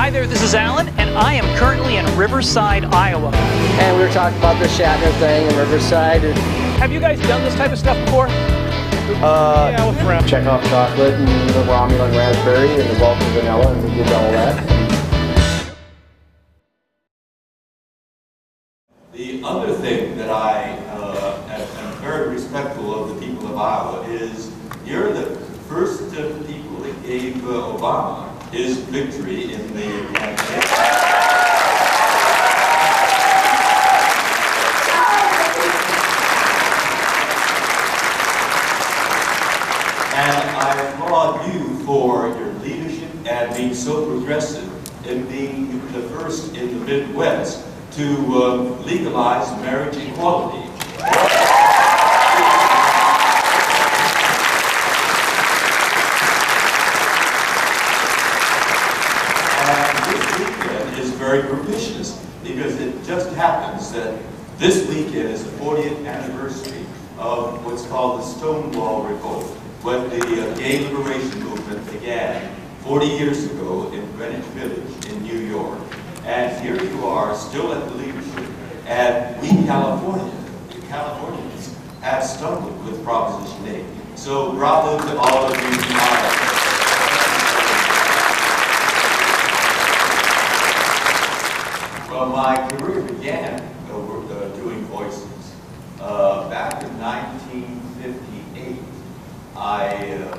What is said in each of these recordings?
Hi there, this is Alan, and I am currently in Riverside, Iowa. And we were talking about the Shatner thing in Riverside. And, Have you guys done this type of stuff before? uh, yeah, with friends. Chekov chocolate and the Romulan raspberry and the Vulcan vanilla, and we did all that. The other thing that I uh, am, am very respectful of the people of Iowa is you're the first people that gave uh, Obama his victory in the campaign. And I applaud you for your leadership and being so progressive in being the first in the Midwest to uh, legalize marriage equality. And this weekend is very propitious because it just happens that this weekend is the 40th anniversary of what's called the Stonewall Revolt, when the uh, gay liberation movement began 40 years ago in Greenwich Village in New York. And here you are, still at the leadership, and we California, the Californians, have stumbled with Proposition 8. So bravo to all of you in Iowa. Well, my career began uh, work- uh, doing voices. Uh, back in 1958, I uh,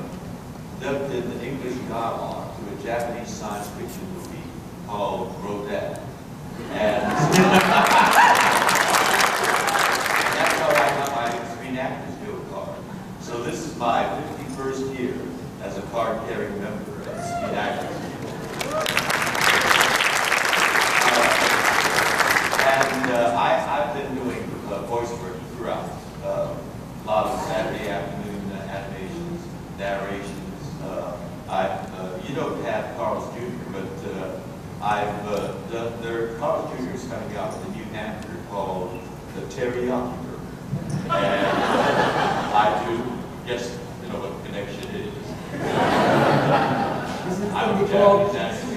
dubbed in the English dialogue to a Japanese science fiction movie called Rodan. And that's how I got my Screen Actors Guild card. So this is my 51st year as a card-carrying member of Screen Actors Guild. And uh, I, I've been doing uh, voice work throughout. Uh, a lot of Saturday afternoon uh, animations, narrations. Uh, I, uh, you don't have Carl's Jr., but uh, I've uh, done, there, Carl's Jr. is coming out with a new character called the Teriyaki Burger. And I do, yes, you know what connection it is. I'm a Japanese actor.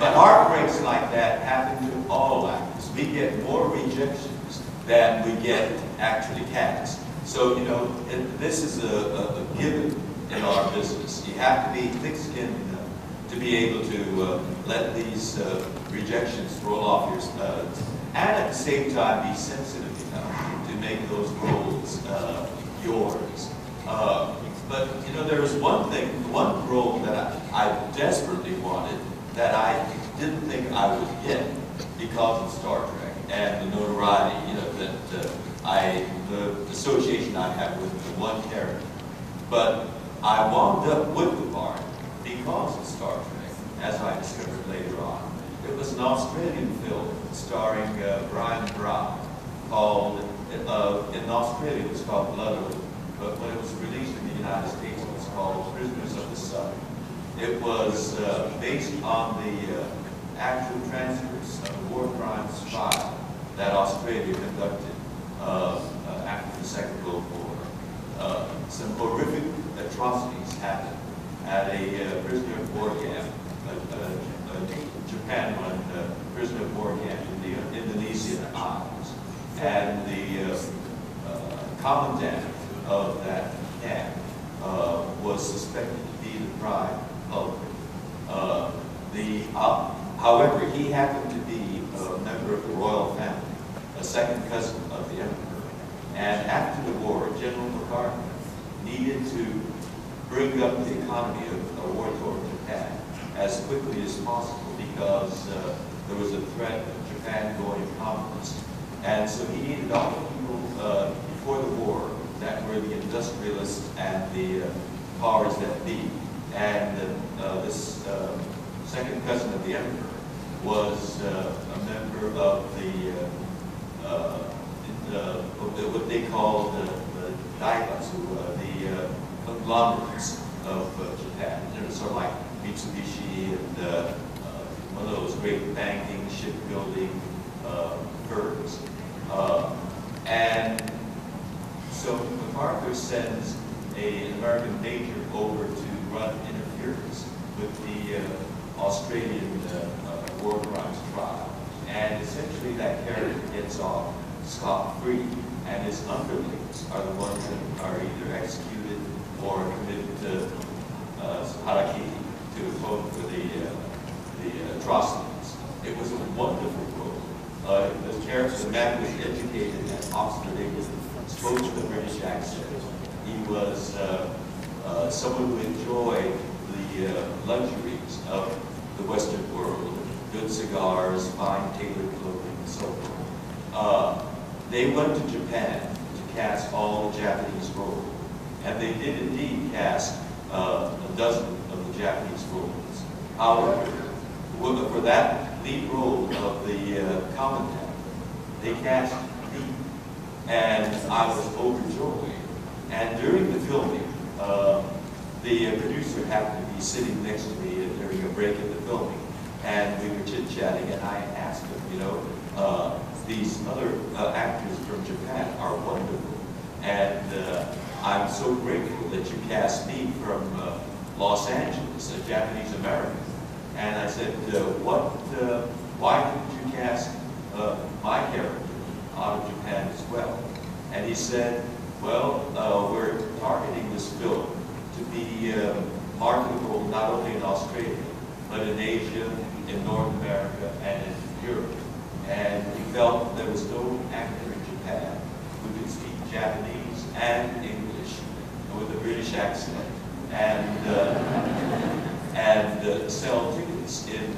But heartbreaks like that happen to all actors. We get more rejections than we get actually cast. So, you know, it- this is a, a- a given in our business. You have to be thick-skinned enough to be able to uh, let these uh, rejections roll off your studs. And at the same time, be sensitive enough to make those roles uh, yours. Uh, But, you know, there was one thing, one role that I I desperately wanted that I didn't think I would get because of Star Trek and the notoriety, you know, that uh, I, the association I have with the one character. But I wound up with the part because of Star Trek, as I discovered later on. It was an Australian film starring uh, Bryan Brown called, uh, in Australia it was called Blood Oath, but when it was released in the United States it was called Prisoners of the Sun. It was uh, based on the uh, actual transcripts of war crimes trial that Australia conducted uh, uh, after the Second World War. Uh, some horrific atrocities happened at a uh, prisoner of war camp, a, a, a Japan one uh, prisoner of war camp in the uh, Indonesian Isles. And the uh, uh, commandant of that camp uh, was suspected to be the prime culprit. Uh, the, uh, however, he happened to be a member of the royal family, a second cousin of the emperor. And after the war, General MacArthur needed to bring up the economy of, of war-torn Japan as quickly as possible because uh, there was a threat of Japan going communist. And so he needed all the people uh, before the war that were the industrialists and the uh, powers that be. And uh, this uh, second cousin of the emperor was uh, a member of the, uh, uh, the- what they call the, the zaibatsu, uh, the uh, conglomerates of uh, Japan. They're sort of like Mitsubishi and uh, one of those great banking, shipbuilding uh, firms. Uh, And so MacArthur sends a- an American major over to run interference with the uh, Australian uh, uh, war crimes trial. And essentially that character gets off scot-free, and his underlings are the ones that are either executed or committed to uh, harakiri, to atone for the, uh, the atrocities. It was a wonderful role. Uh, the character, the man was educated at Oxford English, spoke with a British accent. He was uh, uh, someone who enjoyed the uh, luxuries of the Western world, good cigars, fine tailored clothing, and so forth. Uh, they went to Japan to cast all the Japanese roles, and they did indeed cast uh, a dozen of the Japanese roles. However, for that lead role of the uh, commentator, they cast me, and I was overjoyed. And during the filming, uh, the uh, producer happened to be sitting next to me during a break in the filming, and we were chit-chatting, and I asked him, you know, uh, these other uh, actors from Japan are wonderful, and uh, I'm so grateful that you cast me from uh, Los Angeles, a Japanese American. And I said, uh, what, why didn't you cast my character out of Japan as well? And he said, well, we're targeting to be uh, marketable not only in Australia, but in Asia, in North America, and in Europe. And we felt there was no actor in Japan who could speak Japanese and English with a British accent and, uh, and uh, sell tickets in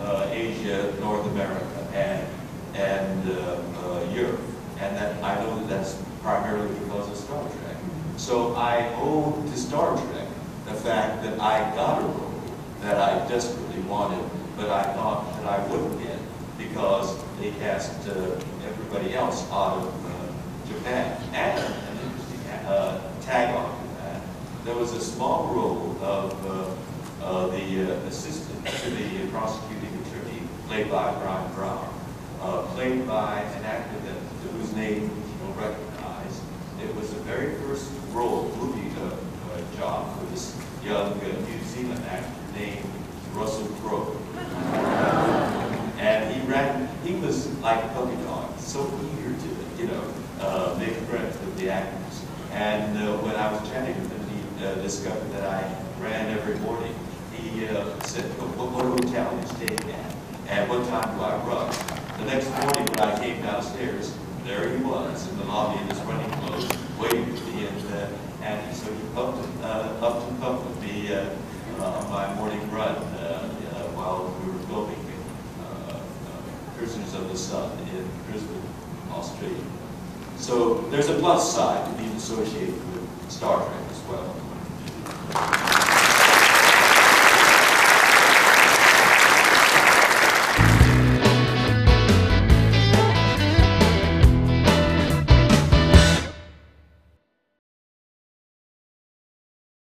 uh, Asia, North America, and, and uh, uh, Europe. And that, I know that that's primarily because of Star Trek. So I owe to Star Trek the fact I got a role that I desperately wanted, but I thought that I wouldn't get because they cast uh, everybody else out of uh, Japan. And an interesting uh, tag on to that, there was a small role of uh, uh, the uh, assistant to the prosecuting attorney, played by Bryan Brown, played by an actor that, whose name you will recognize. It was the very first role, movie uh, uh, job for this young uh, New Zealand actor named Russell Crowe. And he ran, he was like a puppy dog, so eager to, you know, uh, make And uh, when I was chatting with him, he uh, discovered that I ran every morning. He uh, said, what, what hotel you staying at? And what time do I run? The next morning when I came downstairs, there he was in the lobby in his running clothes, waiting for me. And, uh, and so he pumped, uh, up and with me uh, on my morning run uh, uh, while we were filming uh, uh, Prisoners of the Sun in Brisbane, Australia. So there's a plus side to being associated with Star Trek.